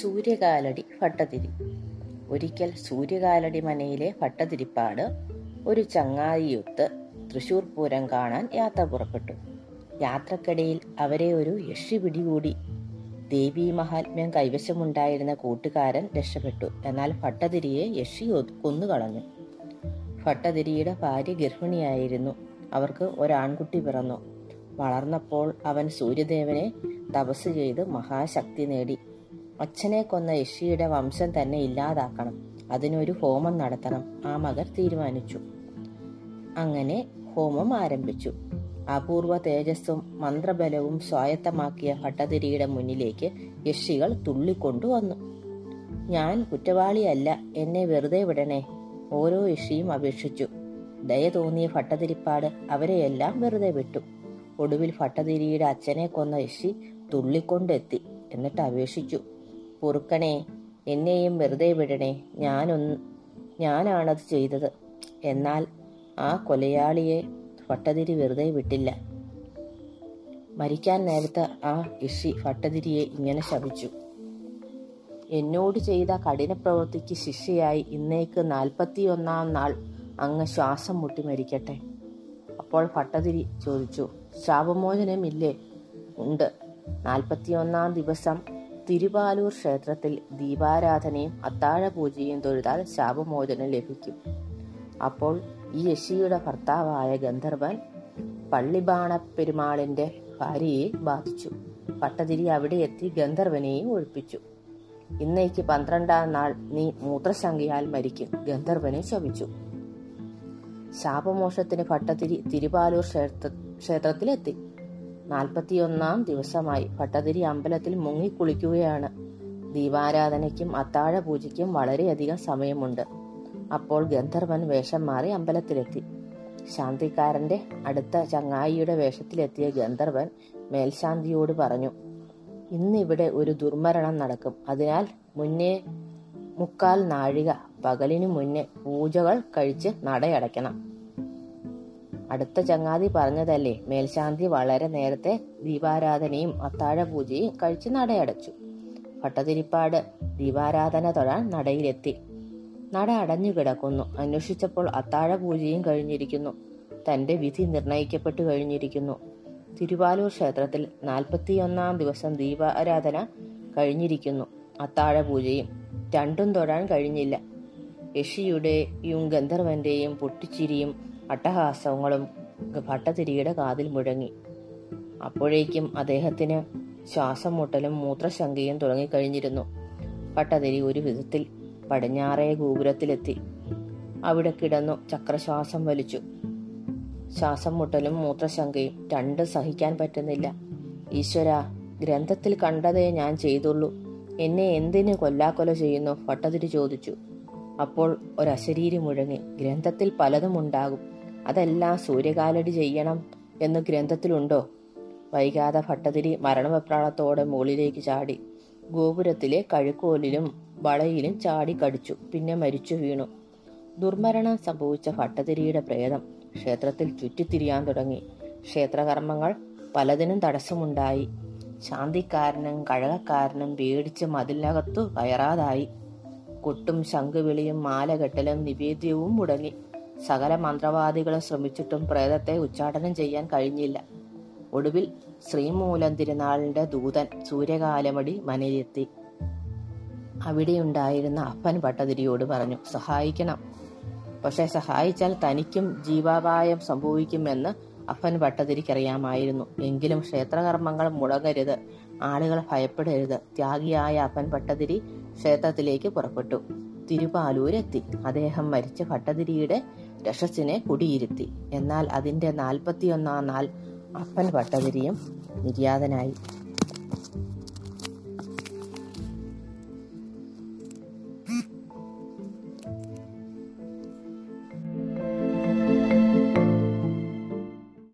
സൂര്യകാലടി ഭട്ടതിരി. ഒരിക്കൽ സൂര്യകാലടി മനയിലെ ഭട്ടതിരിപ്പാട് ഒരു ചങ്ങാതിയൊത്ത് തൃശൂർ പൂരം കാണാൻ യാത്ര പുറപ്പെട്ടു. യാത്രക്കിടയിൽ അവരെ ഒരു യക്ഷി പിടികൂടി. ദേവി മഹാത്മ്യം കൈവശമുണ്ടായിരുന്ന കൂട്ടുകാരൻ രക്ഷപ്പെട്ടു. എന്നാൽ ഭട്ടതിരിയെ യക്ഷി കൊന്നുകളഞ്ഞു. ഭട്ടതിരിയുടെ ഭാര്യ ഗർഭിണിയായിരുന്നു. അവർക്ക് ഒരാൺകുട്ടി പിറന്നു. വളർന്നപ്പോൾ അവൻ സൂര്യദേവനെ തപസ് ചെയ്ത് മഹാശക്തി നേടി. അച്ഛനെ കൊന്ന യശിയുടെ വംശം തന്നെ ഇല്ലാതാക്കണം. അതിനൊരു ഹോമം നടത്തണം. ആ മകർ തീരുമാനിച്ചു. അങ്ങനെ ഹോമം ആരംഭിച്ചു. അപൂർവ തേജസ്സും മന്ത്രബലവും സ്വായത്തമാക്കിയ ഭട്ടതിരിയുടെ മുന്നിലേക്ക് യക്ഷികൾ തുള്ളിക്കൊണ്ടുവന്നു ഞാൻ കുറ്റവാളിയല്ല. എന്നെ വെറുതെ വിടണേ. ഓരോ യക്ഷിയും അപേക്ഷിച്ചു. ദയ തോന്നിയ ഭട്ടതിരിപ്പാട് അവരെയെല്ലാം വെറുതെ വിട്ടു. ഒടുവിൽ ഭട്ടതിരിയുടെ അച്ഛനെ കൊന്ന യക്ഷി തുള്ളിക്കൊണ്ടെത്തി. എന്നിട്ട് അപേക്ഷിച്ചു. പൊറുക്കണേ. എന്നെയും വെറുതെ വിടണേ. ഞാനൊന്ന് ഞാനാണത് ചെയ്തത്. എന്നാൽ ആ കൊലയാളിയെ ഭട്ടതിരി വെറുതെ വിട്ടില്ല. മരിക്കാൻ നേരത്ത് ആ ഋഷി ഭട്ടതിരിയെ ഇങ്ങനെ ശപിച്ചു. എന്നോട് ചെയ്ത കഠിന പ്രവൃത്തിക്ക് ശിക്ഷയായി ഇന്നേക്ക് നാൽപ്പത്തിയൊന്നാം നാൾ അങ്ങ് ശ്വാസം മുട്ടി മരിക്കട്ടെ. അപ്പോൾ ഭട്ടതിരി ചോദിച്ചു ശാപമോചനമില്ലേ? ഉണ്ട്. നാൽപ്പത്തിയൊന്നാം ദിവസം തിരുവാലൂർ ക്ഷേത്രത്തിൽ ദീപാരാധനയും അത്താഴ പൂജയും തൊഴുതാൽ ശാപമോചനം ലഭിക്കും. അപ്പോൾ ഈ യശിയുടെ ഭർത്താവായ ഗന്ധർവൻ പള്ളിബാണ പെരുമാളിന്റെ ഭാര്യയെ ബാധിച്ചു. പട്ടതിരി അവിടെ എത്തി ഗന്ധർവനെയും ഒഴിപ്പിച്ചു. ഇന്നേക്ക് പന്ത്രണ്ടാം നാൾ നീ മൂത്രശങ്കയാൽ മരിക്കും ഗന്ധർവനെ ശപിച്ചു. ശാപമോഷത്തിന് ഭട്ടതിരി തിരുവാലൂർ ക്ഷേത്ര ക്ഷേത്രത്തിലെത്തി. നാൽപ്പത്തിയൊന്നാം ദിവസമായി ഭട്ടതിരി അമ്പലത്തിൽ മുങ്ങിക്കുളിക്കുകയാണ്. ദീപാരാധനയ്ക്കും അത്താഴ പൂജയ്ക്കും വളരെയധികം സമയമുണ്ട്. അപ്പോൾ ഗന്ധർവൻ വേഷം മാറി അമ്പലത്തിലെത്തി. ശാന്തിക്കാരന്റെ അടുത്ത ചങ്ങായിയുടെ വേഷത്തിലെത്തിയ ഗന്ധർവൻ മേൽശാന്തിയോട് പറഞ്ഞു ഇന്നിവിടെ ഒരു ദുർമരണം നടക്കും. അതിനാൽ മുന്നേ മുക്കാൽ നാഴിക പകലിനു മുന്നേ പൂജകൾ കഴിച്ച് നടയടയ്ക്കണം. അടുത്ത ചങ്ങാതി പറഞ്ഞതല്ലേ? മേൽശാന്തി വളരെ നേരത്തെ ദീപാരാധനയും അത്താഴ പൂജയും കഴിച്ച് നടയടച്ചു. പട്ടതിരിപ്പാട് ദീപാരാധന തൊഴാൻ നടയിലെത്തി. നട അടഞ്ഞു കിടക്കുന്നു. അന്വേഷിച്ചപ്പോൾ അത്താഴ പൂജയും കഴിഞ്ഞിരിക്കുന്നു. തന്റെ വിധി നിർണയിക്കപ്പെട്ടു കഴിഞ്ഞിരിക്കുന്നു. തിരുവാലൂർ ക്ഷേത്രത്തിൽ നാൽപ്പത്തിയൊന്നാം ദിവസം ദീപാരാധന കഴിഞ്ഞിരിക്കുന്നു അത്താഴ പൂജയും രണ്ടും തൊഴാൻ കഴിഞ്ഞില്ല. യഷിയുടെയും ഗന്ധർവന്റെയും പൊട്ടിച്ചിരിയും അട്ടഹാസങ്ങളും ഭട്ടതിരിയുടെ കാതിൽ മുഴങ്ങി. അപ്പോഴേക്കും അദ്ദേഹത്തിന് ശ്വാസം മുട്ടലും മൂത്രശങ്കയും തുടങ്ങിക്കഴിഞ്ഞിരുന്നു. ഭട്ടതിരി ഒരു വിധത്തിൽ പടിഞ്ഞാറേ ഗോപുരത്തിലെത്തി. അവിടെ കിടന്നു ചക്രശ്വാസം വലിച്ചു. ശ്വാസം മുട്ടലും മൂത്രശങ്കയും രണ്ട് സഹിക്കാൻ പറ്റുന്നില്ല. ഈശ്വര ഗ്രന്ഥത്തിൽ കണ്ടതേ ഞാൻ ചെയ്തുള്ളൂ. എന്നെ എന്തിന് കൊല്ലാക്കൊല ചെയ്യുന്നു? ഭട്ടതിരി ചോദിച്ചു. അപ്പോൾ ഒരശരീരി മുഴങ്ങി. ഗ്രന്ഥത്തിൽ പലതും ഉണ്ടാകും അതെല്ലാം സൂര്യകാലടി ചെയ്യണം എന്ന് ഗ്രന്ഥത്തിലുണ്ടോ? വൈകാതെ ഭട്ടതിരി മരണവെപ്രാളത്തോടെ മുകളിലേക്ക് ചാടി. ഗോപുരത്തിലെ കഴുക്കോലിലും വളയിലും ചാടി കടിച്ചു. പിന്നെ മരിച്ചു വീണു. ദുർമരണം സംഭവിച്ച ഭട്ടതിരിയുടെ പ്രേതം ക്ഷേത്രത്തിൽ ചുറ്റിത്തിരിയാൻ തുടങ്ങി. ക്ഷേത്രകർമ്മങ്ങൾ പലതിനും തടസ്സമുണ്ടായി. ശാന്തിക്കാരനും കഴകക്കാരനും പേടിച്ച് മതിലകത്തു കയറാതായി കൊട്ടും ശംഖുവിളിയും മാലകെട്ടലും നിവേദ്യവും മുടങ്ങി. സകല മന്ത്രവാദികളും ശ്രമിച്ചിട്ടും പ്രേതത്തെ ഉച്ചാടനം ചെയ്യാൻ കഴിഞ്ഞില്ല. ഒടുവിൽ ശ്രീമൂലം തിരുനാളിന്റെ ദൂതൻ സൂര്യകാലമടി മനയിലെത്തി. അവിടെയുണ്ടായിരുന്ന അപ്പൻ പട്ടതിരിയോട് പറഞ്ഞു സഹായിക്കണം. പക്ഷെ സഹായിച്ചാൽ തനിക്കും ജീവാപായം സംഭവിക്കുമെന്ന് അപ്പൻ ഭട്ടതിരിക്കറിയാമായിരുന്നു. എങ്കിലും ക്ഷേത്രകർമ്മങ്ങൾ മുടങ്ങരുത്. ആളുകൾ ഭയപ്പെടരുത്. ത്യാഗിയായ അപ്പൻ പട്ടതിരി ക്ഷേത്രത്തിലേക്ക് പുറപ്പെട്ടു. തിരുപാലൂരെത്തി. അദ്ദേഹം മരിച്ച ഭട്ടതിരിയുടെ രക്ഷസിനെ കുടിയിരുത്തി. എന്നാൽ അതിന്റെ നാൽപ്പത്തിയൊന്നാം നാൾ അപ്പൻ ഭട്ടതിരിയും നിര്യാതനായി.